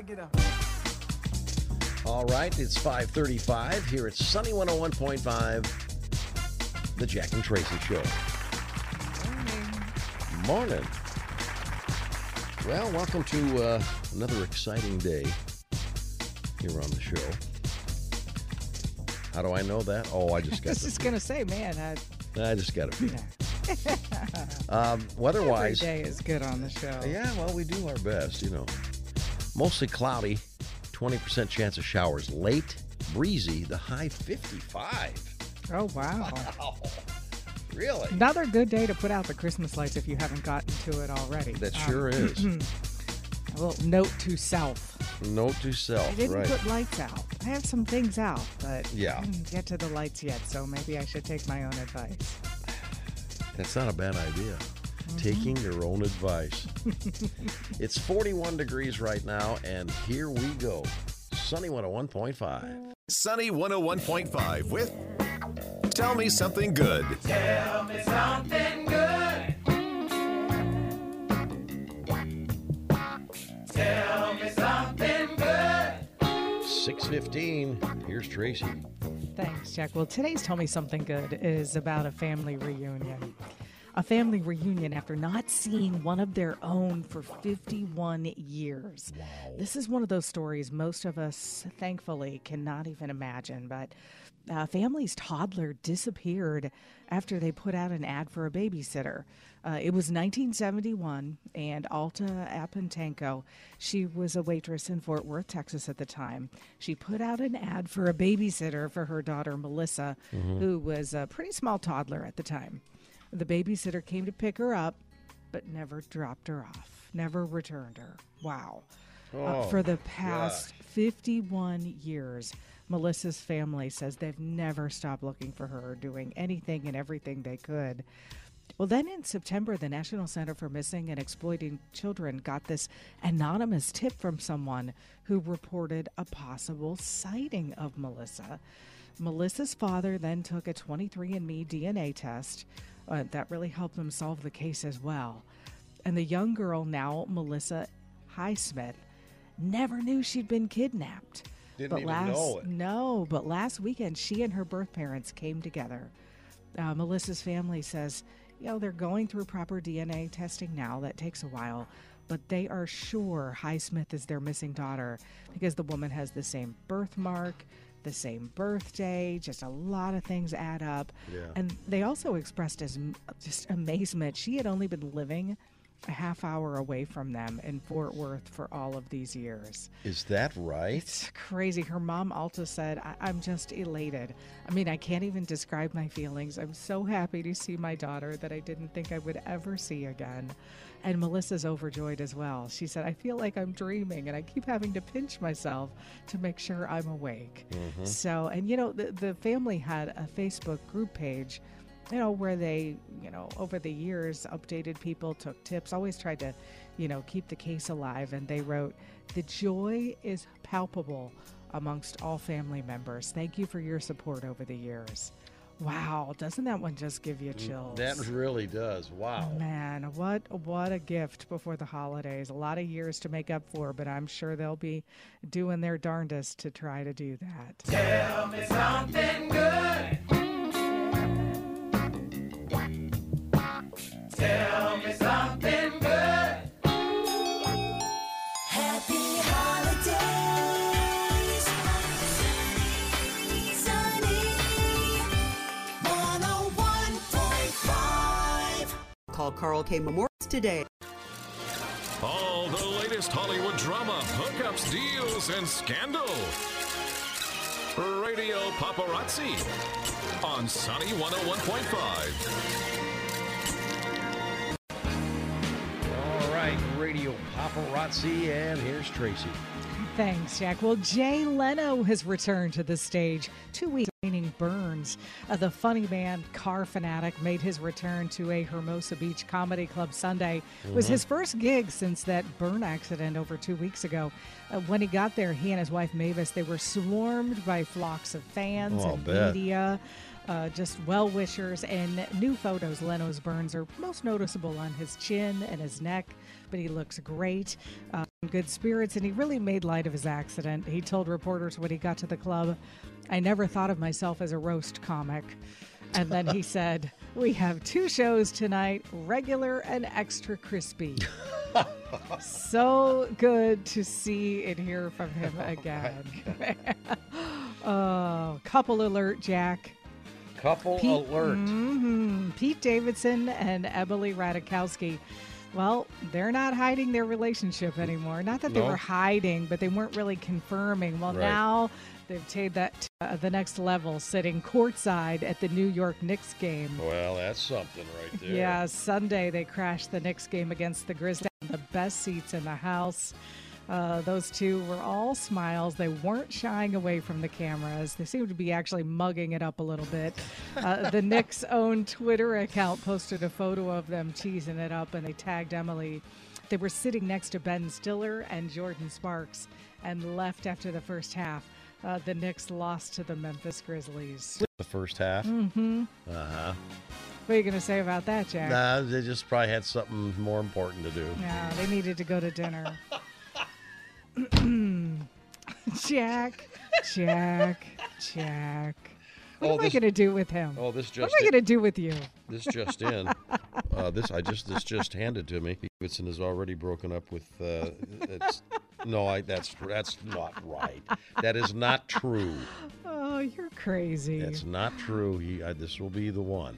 Gotta get up. All right, it's 535 here at Sunny 101.5, the Jack and Tracy Show. Morning. Morning. Well, welcome to uh, another exciting day here on the show. How do I know that? Oh, I just I got was just gonna say, man, I, I just got a feeling. um, every weather-wise, day is good on the show. yeah, well, we do our best, you know. Mostly cloudy, 20% chance of showers late, breezy, the high 55. Oh wow. Oh, really? Another good day to put out the Christmas lights if you haven't gotten to it already. That Um, sure is. A little note to self. Note to self. I didn't right? put lights out. I have some things out, but Yeah. I didn't get to the lights yet, so maybe I should take my own advice. That's not a bad idea. Mm-hmm. Taking your own advice. it's 41 degrees right now, and here we go. Sunny 101.5. Sunny 101.5 with Tell Me Something Good. Tell me something good. Tell me something good. 615. Here's Tracy. Thanks, Jack. Well, today's Tell Me Something Good is about a family reunion. A family reunion after not seeing one of their own for 51 years. This is one of those stories most of us, thankfully, cannot even imagine. But a family's toddler disappeared after they put out an ad for a babysitter. Uh, it was 1971, and Alta Apantenco, she was a waitress in Fort Worth, Texas at the time. She put out an ad for a babysitter for her daughter, Melissa, who was a pretty small toddler at the time. The babysitter came to pick her up, but never dropped her off, never returned her. Wow. Uh, for the past 51 years, Melissa's family says they've never stopped looking for her, doing anything and everything they could. Well, then in September, the National Center for Missing and Exploiting Children got this anonymous tip from someone who reported a possible sighting of Melissa. Melissa's father then took a 23andMe DNA test. Uh, that really helped them solve the case as well. And the young girl, now Melissa Highsmith, never knew she'd been kidnapped. Didn't but even last, know it. No, but last weekend, she and her birth parents came together. Uh, Melissa's family says, you know, they're going through proper DNA testing now. That takes a while, but they are sure Highsmith is their missing daughter because the woman has the same birthmark, the same birthday. Just a lot of things add up. Yeah. And they also expressed as just amazement. She had only been living a half hour away from them in Fort Worth for all of these years. Is that right? It's crazy. Her mom Alta said, I- I'm just elated. I mean, I can't even describe my feelings. I'm so happy to see my daughter that I didn't think I would ever see again. And Melissa's overjoyed as well. She said, I feel like I'm dreaming and I keep having to pinch myself to make sure I'm awake. Mm-hmm. So, and you know, the, the family had a Facebook group page you know, where they, you know, over the years updated people, took tips, always tried to, you know, keep the case alive. And they wrote, The joy is palpable amongst all family members. Thank you for your support over the years. Wow, doesn't that one just give you mm, chills? That really does. Wow. Man, what what a gift before the holidays. A lot of years to make up for, but I'm sure they'll be doing their darndest to try to do that. Tell me something good. Call Carl K. Memorial today. All the latest Hollywood drama, hookups, deals, and scandal. Radio Paparazzi on Sunny 101.5. All right, Radio Paparazzi, and here's Tracy. Thanks, Jack. Well, Jay Leno has returned to the stage two weeks reigning Burns. Uh, the funny man, car fanatic, made his return to a Hermosa Beach comedy club Sunday. It was his first gig since that burn accident over two weeks ago. Uh, when he got there, he and his wife Mavis, they were swarmed by flocks of fans Oh, and bet. media. Uh, just well wishers and new photos. Leno's burns are most noticeable on his chin and his neck, but he looks great, uh, in good spirits, and he really made light of his accident. He told reporters when he got to the club, I never thought of myself as a roast comic. And then he said, We have two shows tonight regular and extra crispy. so good to see and hear from him again. oh, couple alert, Jack. Couple Pete, alert. Mhm. Pete Davidson and Emily Ratajkowski. Well, they're not hiding their relationship anymore. Not that they were hiding, but they weren't really confirming. Well, Right. now they've taken that to uh, the next level, sitting courtside at the New York Knicks game. Well, that's something right there. Yeah, Sunday they crashed the Knicks game against the Grizzlies. The best seats in the house. Uh, those two were all smiles. They weren't shying away from the cameras. They seemed to be actually mugging it up a little bit. Uh, the Knicks' own Twitter account posted a photo of them teasing it up, and they tagged Emily. They were sitting next to Ben Stiller and Jordin Sparks and left after the first half. Uh, the Knicks lost to the Memphis Grizzlies. The first half. Mm-hmm. Uh huh. What are you going to say about that, Jack? Nah, they just probably had something more important to do. Yeah, they needed to go to dinner. Jack, Jack, Jack. What Oh, am I going to do with him? Oh, this what am I going to do with you? this just in. Uh, this I just this just handed to me. Davidson has already broken up with. Uh, it's, no, I that's that's not right. That is not true. Oh, you're crazy. That's not true. He, uh, this will be the one.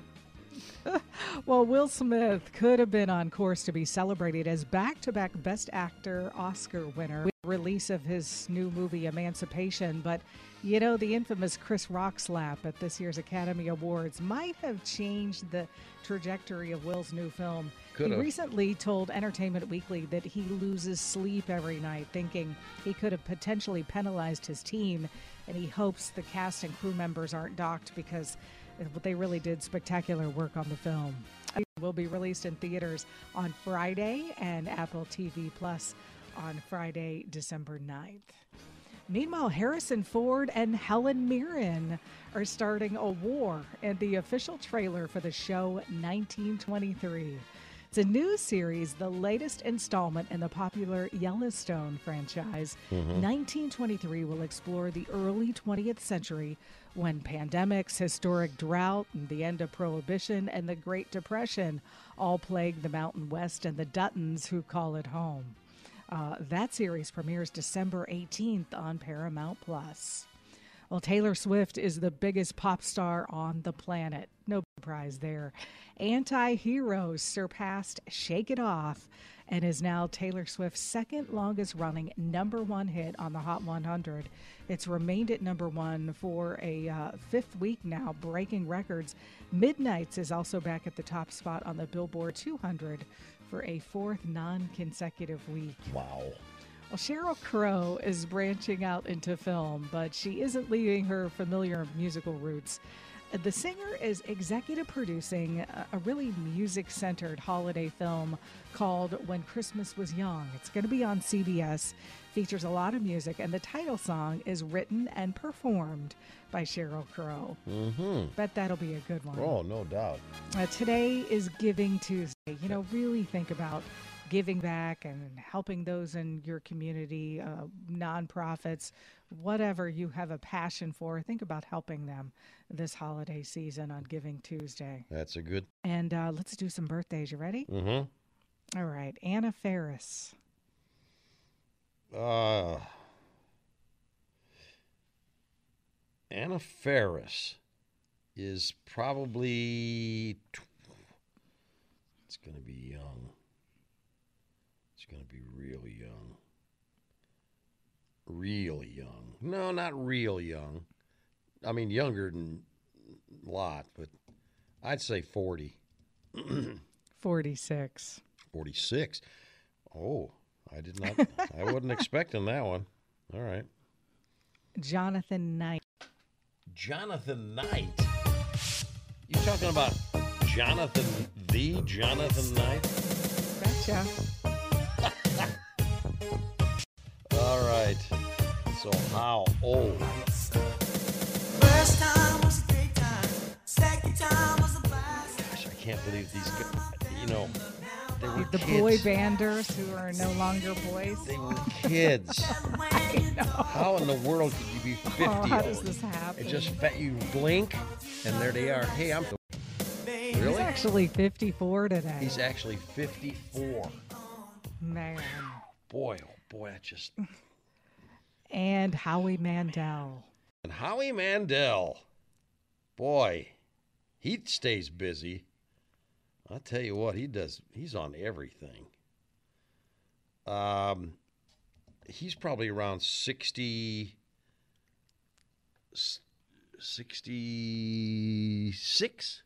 Well, Will Smith could have been on course to be celebrated as back to back Best Actor Oscar winner release of his new movie Emancipation. But, you know, the infamous Chris Rock slap at this year's Academy Awards might have changed the trajectory of Will's new film. Could he recently told Entertainment Weekly that he loses sleep every night, thinking he could have potentially penalized his team, and he hopes the cast and crew members aren't docked because they really did spectacular work on the film. It will be released in theaters on Friday and Apple TV Plus on Friday, December 9th. Meanwhile, Harrison Ford and Helen Mirren are starting a war in the official trailer for the show 1923. It's a new series, the latest installment in the popular Yellowstone franchise. Mm-hmm. 1923 will explore the early 20th century when pandemics, historic drought, and the end of Prohibition and the Great Depression all plagued the Mountain West and the Duttons who call it home. Uh, that series premieres December 18th on Paramount Plus. Well, Taylor Swift is the biggest pop star on the planet. No surprise there. Anti Heroes surpassed Shake It Off and is now Taylor Swift's second longest running number one hit on the Hot 100. It's remained at number one for a uh, fifth week now, breaking records. Midnights is also back at the top spot on the Billboard 200 for a fourth non consecutive week. Wow. Well, Sheryl Crow is branching out into film, but she isn't leaving her familiar musical roots. The singer is executive producing a- really music centered holiday film called When Christmas Was Young. It's going to be on CBS, features a lot of music, and the title song is written and performed by Sheryl Crow. Mm-hmm. Bet that'll be a good one. Oh, no doubt. Uh, today is Giving Tuesday. You know, really think about giving back and helping those in your community, uh, nonprofits, whatever you have a passion for. Think about helping them this holiday season on Giving Tuesday. That's a good. And uh, let's do some birthdays. You ready? Mm-hmm. All right. Anna Faris. Uh, Anna Faris is probably. Tw- it's going to be young. It's going to be real young. Real young. No, not real young. I mean, younger than a lot, but I'd say 40. 46. 46. Oh, I did not. I wasn't expecting that one. All right. Jonathan Knight. Jonathan Knight. You talking about Jonathan, the Jonathan Knight? Betcha. A blast. Gosh, I can't believe these guys. you know, they were The kids. boy banders who are no longer boys. They were kids. How in the world could you be 50? Oh, how old? does this happen? It just fa- you blink, and there they are. Hey, I'm He's really. actually 54 today. He's actually 54. Man. Boy, oh boy, I just. And Howie Mandel. And Howie Mandel, boy, he stays busy. I'll tell you what, he does. He's on everything. Um, he's probably around 60, s- 66.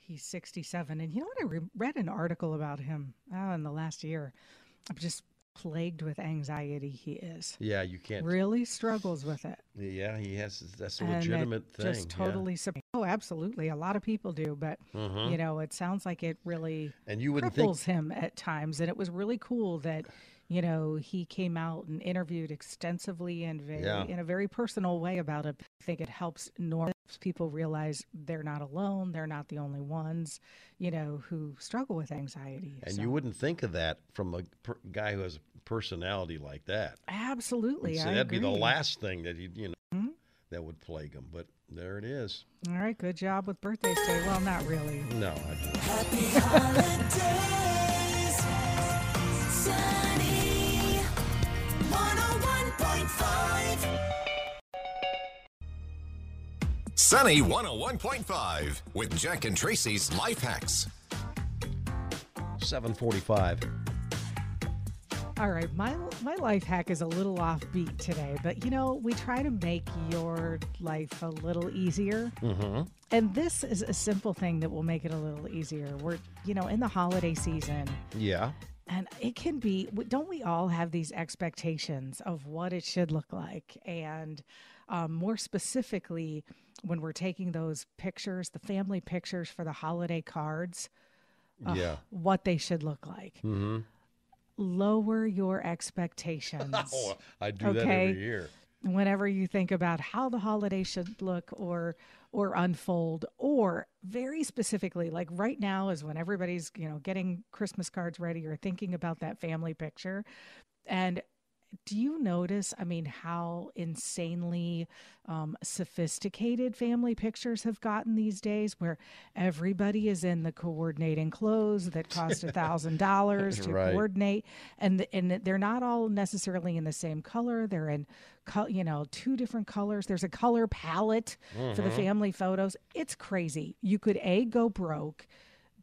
He's 67. And you know what? I re- read an article about him oh, in the last year. I'm just plagued with anxiety. He is. Yeah, you can't. Really struggles with it. Yeah, he has. That's a legitimate thing. Just totally. sup- Oh, absolutely. A lot of people do. But, Mhm. you know, it sounds like it really And you wouldn't think. cripples him at times. And it was really cool that, you know, he came out and interviewed extensively and very, Yeah. in a very personal way about it. I think it helps normal people realize they're not alone. They're not the only ones, you know, who struggle with anxiety. And So- you wouldn't think of that from a per- guy who has a personality like that. absolutely. You'd that'd be the last thing that he'd, you know, Mhm. that would plague him. But there it is. All right. Good job with birthday today. Well, not really. No, I do. Happy holidays, Sunny 101.5 with Jack and Tracy's Life Hacks. 745. All right, my my life hack is a little offbeat today, but you know, we try to make your life a little easier. Mm-hmm. And this is a simple thing that will make it a little easier. We're, you know, in the holiday season, Yeah. and it can be, don't we all have these expectations of what it should look like? And um, more specifically, when we're taking those pictures, the family pictures for the holiday cards, Ugh, Yeah. what they should look like. Mm-hmm. Lower your expectations. Oh, I do that Okay. every year. whenever you think about how the holiday should look or or unfold or very specifically like right now is when everybody's you know getting christmas cards ready or thinking about that family picture and do you notice i mean how insanely um, sophisticated family pictures have gotten these days where everybody is in the coordinating clothes that cost a thousand dollars to Right. coordinate and and they're not all necessarily in the same color. They're in co- you know two different colors. There's a color palette for the family photos. It's crazy. You could a go broke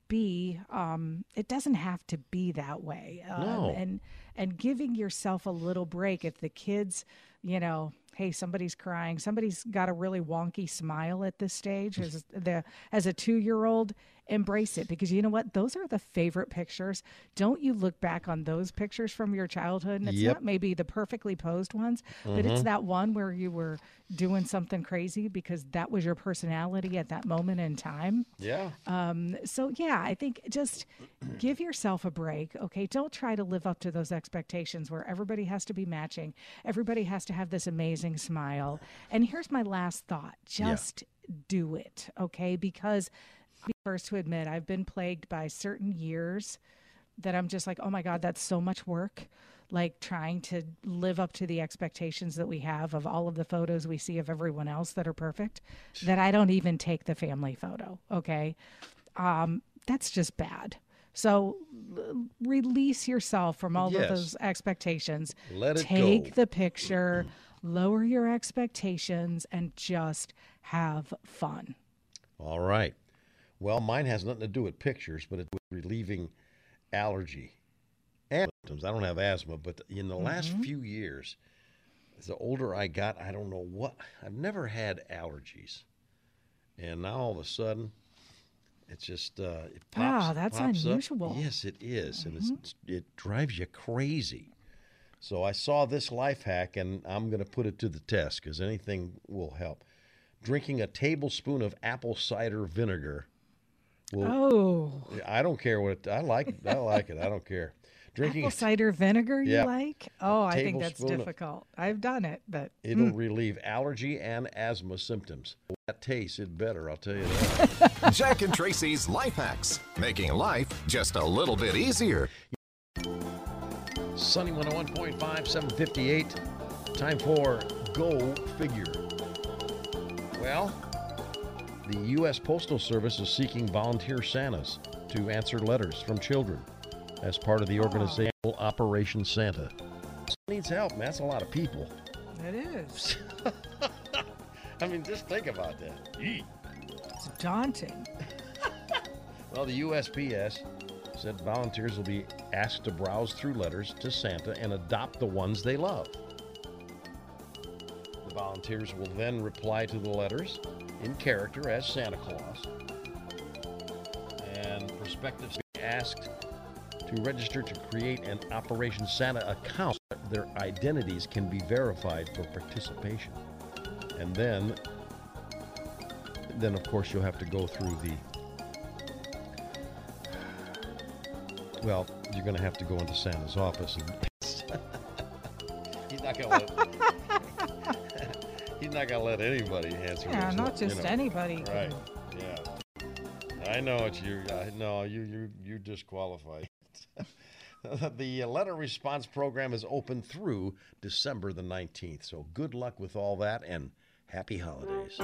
b um it doesn't have to be that way um, No. and and giving yourself a little break if the kids you know hey somebody's crying. Somebody's got a really wonky smile at this stage as the as a 2-year-old embrace it because you know what? Those are the favorite pictures. Don't you look back on those pictures from your childhood? And it's Yep. not maybe the perfectly posed ones but it's that one where you were doing something crazy because that was your personality at that moment in time. Yeah. um, so yeah, I think just give yourself a break. Okay, don't try to live up to those expectations where everybody has to be matching. Everybody has to have this amazing smile. And here's my last thought: just do it. Okay, because be first to admit I've been plagued by certain years that I'm just like, oh my god, that's so much work. Like trying to live up to the expectations that we have of all of the photos we see of everyone else that are perfect, that I don't even take the family photo. Okay um, that's just bad. So release yourself from all Yes. of those expectations. Let it Take go. the picture, lower your expectations, and just have fun. All right. Well, mine has nothing to do with pictures, but it's relieving allergy and symptoms. I don't have asthma, but in the last mm-hmm. few years, the older I got, I don't know what. I've never had allergies, and now all of a sudden, it's just uh, it pops. Wow, that's pops up. unusual. Yes, it is, and it's, it drives you crazy. So I saw this life hack, and I'm going to put it to the test because anything will help. Drinking a tablespoon of apple cider vinegar will Oh, I don't care what it, I like. I like it. I don't care. Drinking Apple cider vinegar you Yep. like? Oh, I think that's Tablespoon of- difficult. I've done it, but it'll hmm. relieve allergy and asthma symptoms. That tastes it better, I'll tell you that. Jack and Tracy's Life Hacks, making life just a little bit easier. Sunny 101.5, 758. Time for Go Figure. Well, the U.S. Postal Service is seeking volunteer Santas to answer letters from children as part of the organization Operation Santa. Needs help, man. That's a lot of people. it is. I mean, just think about that. It's daunting. Well, the USPS said volunteers will be asked to browse through letters to Santa and adopt the ones they love. The volunteers will then reply to the letters in character as Santa Claus. And prospectives will asked to register to create an Operation Santa account. Their identities can be verified for participation. And then, then of course, you'll have to go through the Well, you're going to have to go into Santa's office and he's not going to let he's not going to let anybody answer. Yeah, those, not you just know. anybody. Right. Yeah. I know it's you. I know you. You. You disqualified. the letter response program is open through December the 19th. So good luck with all that and happy holidays.